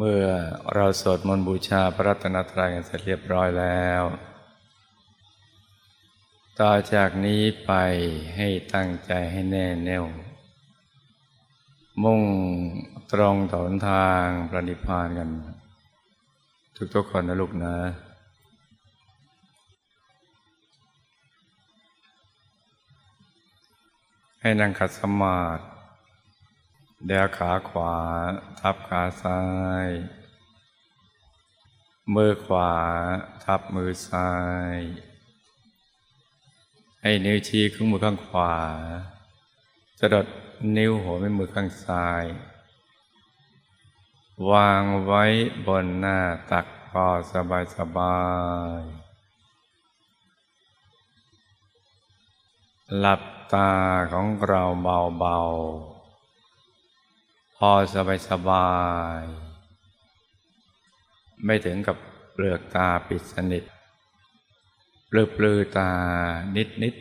เมื่อเราสวดมนต์บูชาพระรัตนตรัยกันเสร็จเรียบร้อยแล้ว ต่อจากนี้ไปให้ตั้งใจให้แน่แน่ว มุ่งตรงต่อทางประนิพพานกัน ทุกๆคนนะลูกนะให้นั่งขัดสมาธิ เดี๋ยวขาขวาทับขาซ้าย มือขวาทับมือซ้าย ให้นิ้วชี้ข้างมือข้างขวาจะดดนิ้วหัวแม่มือข้างซ้าย วางไว้บนหน้าตักพอสบายสบาย หลับตาของเราเบาๆ พอสบายสบาย ไม่ถึงกับเปลือกตาปิดสนิทปลือปลือตานิดนิด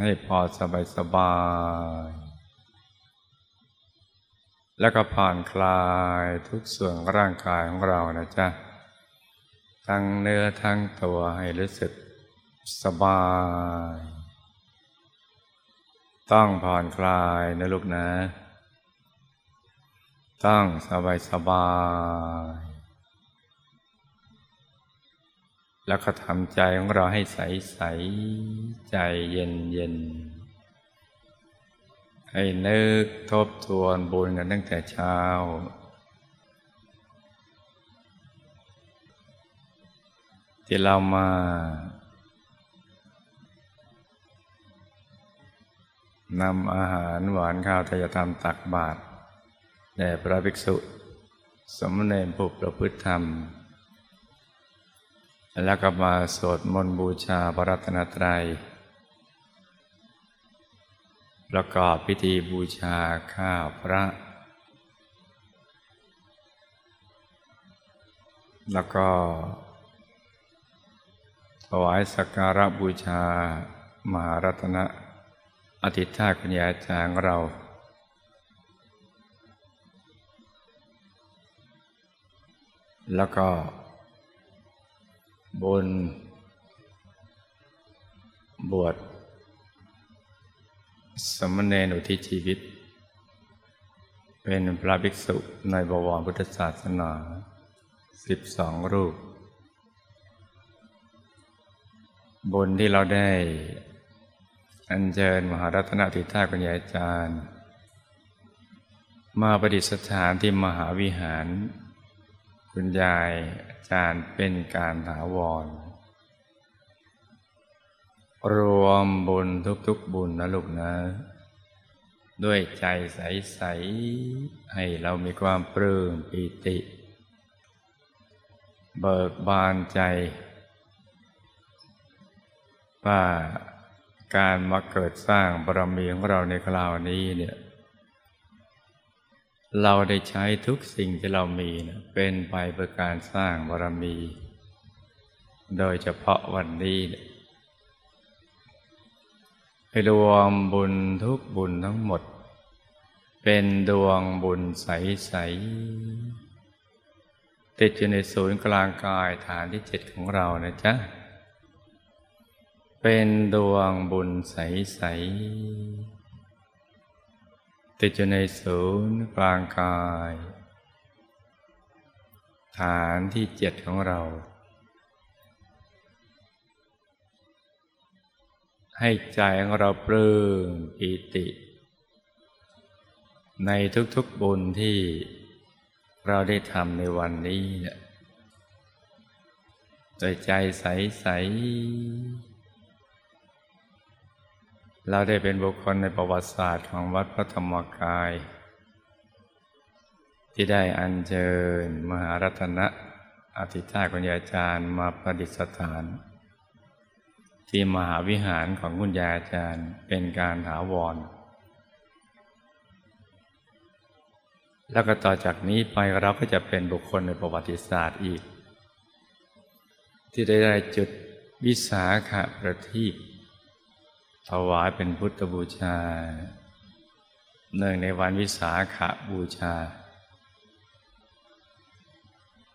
ให้พอสบายสบาย แล้วก็ผ่อนคลายทุกส่วนร่างกายของเรานะจ๊ะ ทั้งเนื้อทั้งตัวให้รู้สึกสบาย ต้องผ่อนคลายนะลูกนะ ตั้งสบายสบาย แล้วก็ทำใจของเราให้ใสใสใจเย็นเย็นให้นึกทบทวนบุญกันตั้งแต่เช้า ที่เรามานำอาหารหวานข้าวทายธรรมตักบาตร แด่พระภิกษุ สมณเณรผู้ประพฤติธรรม แล้วก็มาสวดมนต์บูชาพระรัตนตรัย ประกอบพิธีบูชาข้าพระ แล้วก็ถวายสักการะบูชามหารัตนะอธิษฐาคุณยาจางเรา แล้วก็ บน บวชสมณเณรอุทิศชีวิต เป็นพระภิกษุในบวรพุทธศาสนาสิบสองรูป บนที่เราได้ อัญเชิญมหารัตนติธาตุปัญญาจารย์ มาประดิษฐานที่มหาวิหาร คุณยายอาจารย์เป็นการถาวร รวมบุญทุกๆบุญนะลูกนะ ด้วยใจใส ๆ ให้เรามีความปลื้มปิติ เบิกบานใจ ว่าการมาเกิดสร้างบารมีของเราในคราวนี้เนี่ย เราได้ใช้ทุกสิ่งที่เรามีนะเป็นไปเพื่อการสร้างบารมี โดยเฉพาะวันนี้ให้รวมบุญทุกบุญทั้งหมด เป็นดวงบุญใส ๆ ติดอยู่ในศูนย์กลางกายฐานที่เจ็ดของเรานะจ๊ะ เป็นดวงบุญใส ๆ ติดอยู่ในศูนย์กลางกาย ฐานที่เจ็ดของเรา ให้ใจของเราปลื้มปีติ ในทุกๆบุญที่เราได้ทำในวันนี้โดยใจใสๆ เราได้เป็นบุคคลในประวัติศาสตร์ของวัดพระธรรมกาย ที่ได้อัญเชิญมหารัตนะอธิษฐาคุณยายอาจารย์มาประดิษฐาน ที่มหาวิหารของคุณยายอาจารย์เป็นการถาวร แล้วก็ต่อจากนี้ไปเราก็จะเป็นบุคคลในประวัติศาสตร์อีก ที่ได้ได้จุดวิสาขะประทีป ถวายเป็นพุทธบูชา เนื่องในวันวิสาขบูชา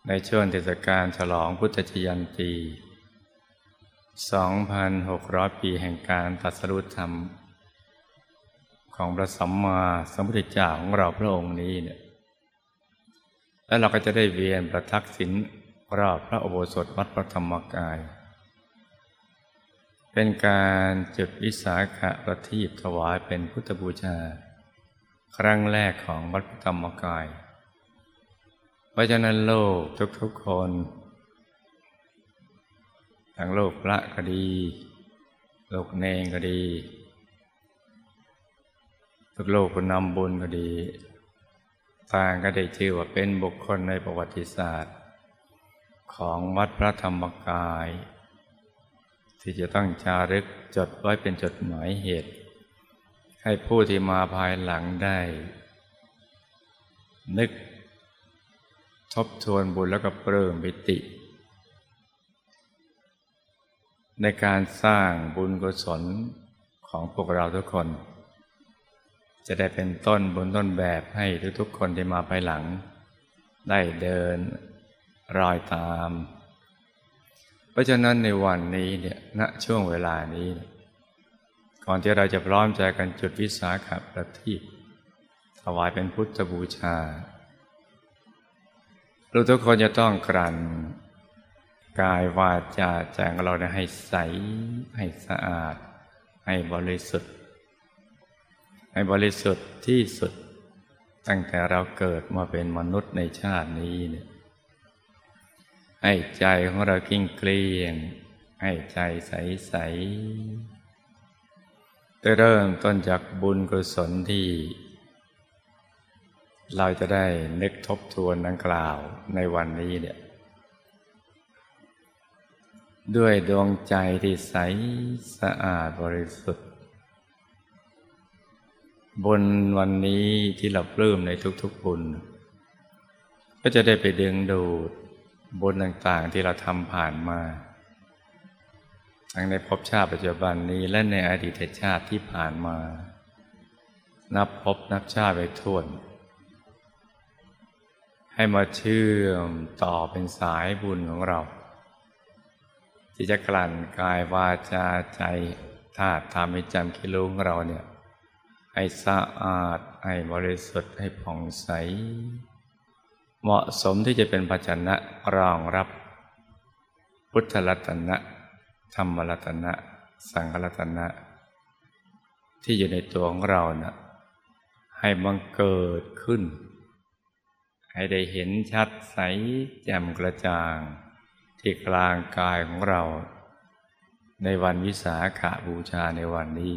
ในช่วงเทศกาลฉลองพุทธจยันตี 2,600 ปีแห่งการตัดสรุปธรรม ของพระสัมมาสัมพุทธเจ้าของเราพระองค์นี้เนี่ยแล้วเราก็จะได้เวียนประทักษิณรอบพระอุโบสถวัดพระธรรมกาย เป็นการจุดวิสาขะประทีปถวายเป็นพุทธบูชา ครั้งแรกของวัดพระธรรมกาย เพราะฉะนั้นโลกทุกๆคน ทั้งโลกพระก็ดี โลกเนงก็ดีทุกโลกคนนำบุญก็ดีต่างก็ได้ชื่อว่าเป็นบุคคลในประวัติศาสตร์ ของวัดพระธรรมกาย ที่จะต้องจารึกจดไว้เป็นจดหมายเหตุ ให้ผู้ที่มาภายหลังได้ นึก ทบทวนบุญแล้วก็เปริมปิติ ในการสร้างบุญกุศลของพวกเราทุกคน จะได้เป็นต้นบุญต้นแบบให้ทุกๆคนที่มาภายหลัง ได้เดินรอยตาม เพราะฉะนั้นในวันนี้เนี่ยณช่วงเวลานี้ ก่อนที่เราจะพร้อมใจกันจุดวิสาขประทีปถวายเป็นพุทธบูชาเราทุกคนจะต้องกลั่นกายวาจาใจของเราให้ใส ให้สะอาด ให้บริสุทธิ์ ให้บริสุทธิ์ที่สุด ตั้งแต่เราเกิดมาเป็นมนุษย์ในชาตินี้เนี่ย ให้ใจของเรากิ้งเกลี้ยง ให้ใจใสใสจะเริ่มต้นจากบุญกุศลที่ เราจะได้นึกทบทวนดังกล่าวในวันนี้เนี่ยด้วยดวงใจที่ใสสะอาดบริสุทธิ์ บนวันนี้ที่เราปลื้มในทุกๆบุญ ก็จะได้ไปดึงดูด บุญต่างๆที่เราทำผ่านมา ทั้งในภพชาติปัจจุบันนี้และในอดีตชาติที่ผ่านมา นับภพนับชาติไปทวน ให้มาเชื่อมต่อเป็นสายบุญของเรา ที่จะกลั่นกายวาจาใจธาตุธรรมจำคิลุของเราเนี่ยให้สะอาด ให้บริสุทธิ์ให้ผ่องใส เหมาะสมที่จะเป็นภาชนะรองรับ พุทธรัตนะ ธรรมรัตนะ สังฆรัตนะ ที่อยู่ในตัวของเรานะให้บังเกิดขึ้น ให้ได้เห็นชัดใสแจ่มกระจ่าง ที่กลางกายของเรา ในวันวิสาขาบูชาในวันนี้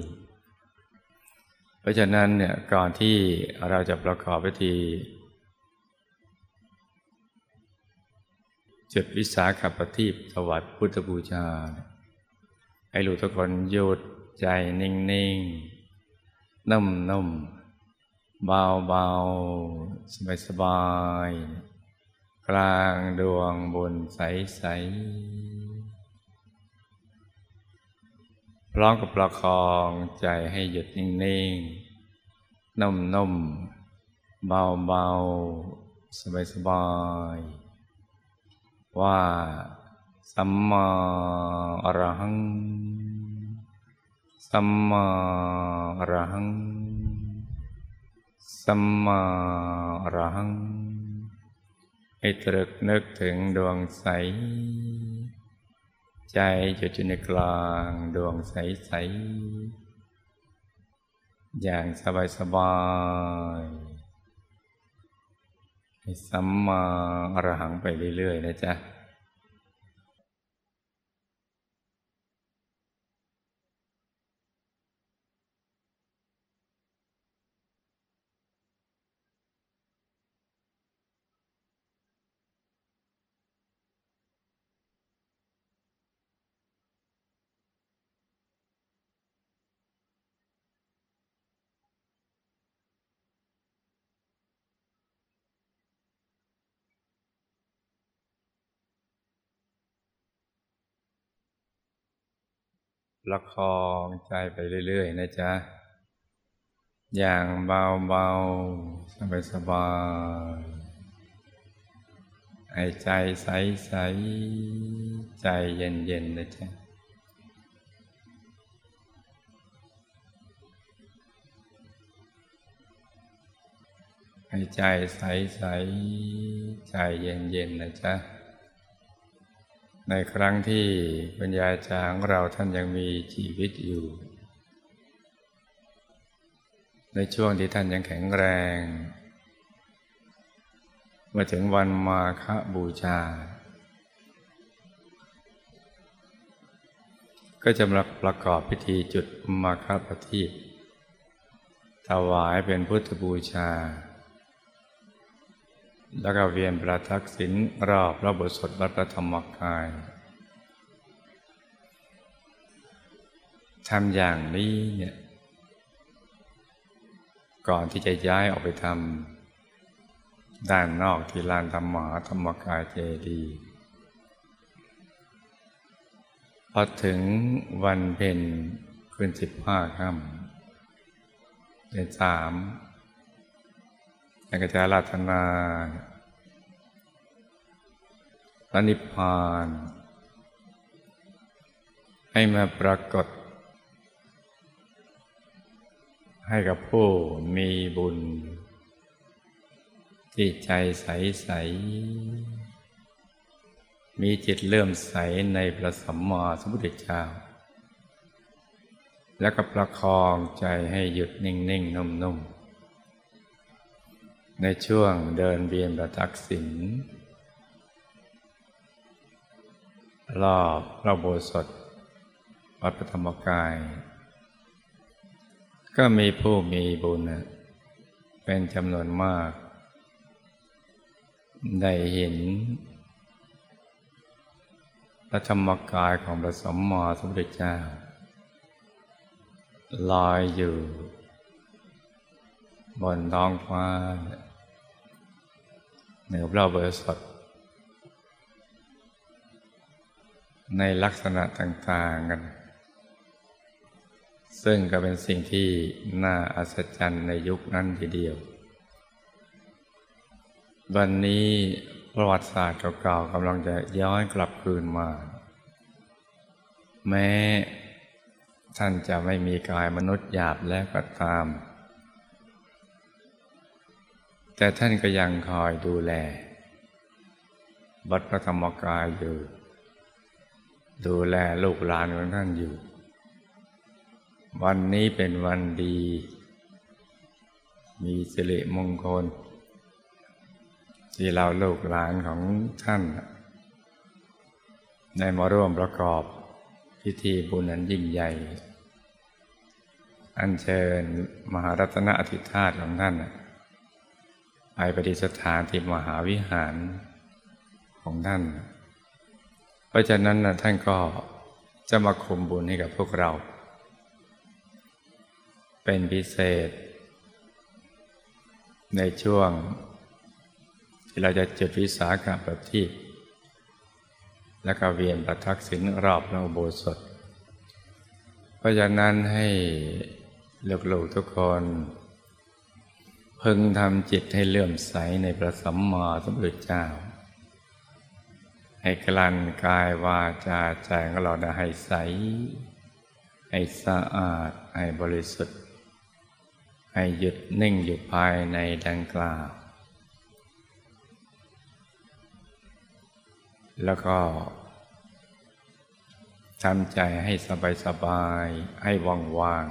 เพราะฉะนั้นเนี่ยก่อนที่เราจะประกอบพิธี จุดวิสาขาปฏิบถวายพุทธบูชา ให้ลูกทุกคนหยุดใจนิ่งๆนุ่มๆเบาๆสบายๆกลางดวงบุญใสๆพร้อมกับประคองใจให้หยุดนิ่งๆนุ่มๆเบาๆสบายๆ ว่าสัมมาอรหัง สัมมาอรหัง สัมมาอรหัง ให้ตรึกนึกถึงดวงใส ใจจุดอยู่ในกลางดวงใสใส อย่างสบายสบาย สัมมาอรหังไปเรื่อยๆนะจ๊ะ ประคองใจไปเรื่อย ๆ นะจ๊ะ อย่างเบาๆ สบายให้ใจใสใสใจเย็นเย็นะจ๊ะให้ใจใสใสใจเย็นเย็นนะจ๊ะ ในครั้งที่ปัญญาจางเราท่านยังมีชีวิตอยู่ ในช่วงที่ท่านยังแข็งแรงมาถึงวันมาฆบูชา ก็จะมาประกอบพิธีจุดมาฆปฏิบถวายเป็นพุทธบูชา แล้วก็เวียนประทักษิณรอบพระบทสดวัดพระธรรมกายทำอย่างนี้เนี่ยก่อนที่จะย้ายออกไปทำด้านนอกที่ลานธรรมาธรรมกายเจดีพอถึงวันเพ็ญคืนสิบห้าค่ำเดือนสาม ในกระจาราธนาพระนิพพาน ให้มาปรากฏ ให้กับผู้มีบุญ ที่ใจใสใสมีจิตเลื่อมใสในพระสัมมาสัมพุทธเจ้า แล้วก็ประคองใจให้หยุดนิ่ง ๆ นุ่ม ๆ ในช่วงเดินเบียนประทักษิณรอบพระโบสถวัดพระธรรมกาย ก็มีผู้มีบุญเป็นจำนวนมาก ได้เห็นพระธรรมกายของพระสมมาสมเด็จเจ้า ลอยอยู่ บนท้องฟ้า เหนือพระเบอร์สดในลักษณะต่าง ๆ กัน ซึ่งก็เป็นสิ่งที่น่าอัศจรรย์ในยุคนั้นทีเดียว วันนี้ประวัติศาสตร์เก่าๆกำลังจะย้อนกลับคืนมา แม้ท่านจะไม่มีกายมนุษย์หยาบแล้วก็ตาม แต่ท่านก็ยังคอยดูแลวัดพระธรรมกายอยู่ ดูแลลูกหลานของท่านอยู่ วันนี้เป็นวันดี มีสิริมงคล ที่เราลูกหลานของท่านได้มาร่วมประกอบพิธีบุญอันยิ่งใหญ่ อัญเชิญมหารัตนอธิธาตุของท่าน ไปปฏิสถานที่มหาวิหารของท่าน เพราะฉะนั้นนะท่านก็จะมาคุมบุญให้กับพวกเรา เป็นพิเศษ ในช่วง ที่เราจะจุดวิสาขประทีปแล้วก็เวียนประทักษิณรอบพระอุโบสถ เพราะฉะนั้นให้ลูกๆทุกคน พึงทำจิตให้เลื่อมใสในพระสัมมาสัมพุทธเจ้า ให้กลั่นกายวาจาใจของเราได้ให้ใส ให้สะอาด ให้บริสุทธิ์ ให้หยุดนิ่งอยู่ภายในดังกล่าว แล้วก็ทำใจให้สบายสบายให้ว่างว่าง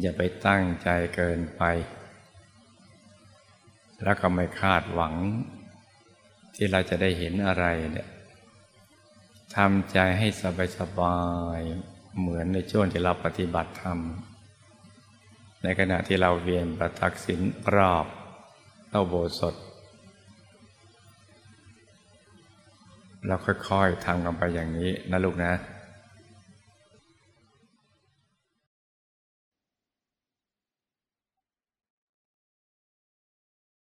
อย่าไปตั้งใจเกินไป แล้วก็ไม่คาดหวัง ที่เราจะได้เห็นอะไรเนี่ยทำใจให้สบายสบายเหมือนในช่วงที่เราปฏิบัติธรรม ในขณะที่เราเวียนประทักษิณรอบเต้าโบสถเราค่อยๆทำกันไปอย่างนี้นะลูกนะ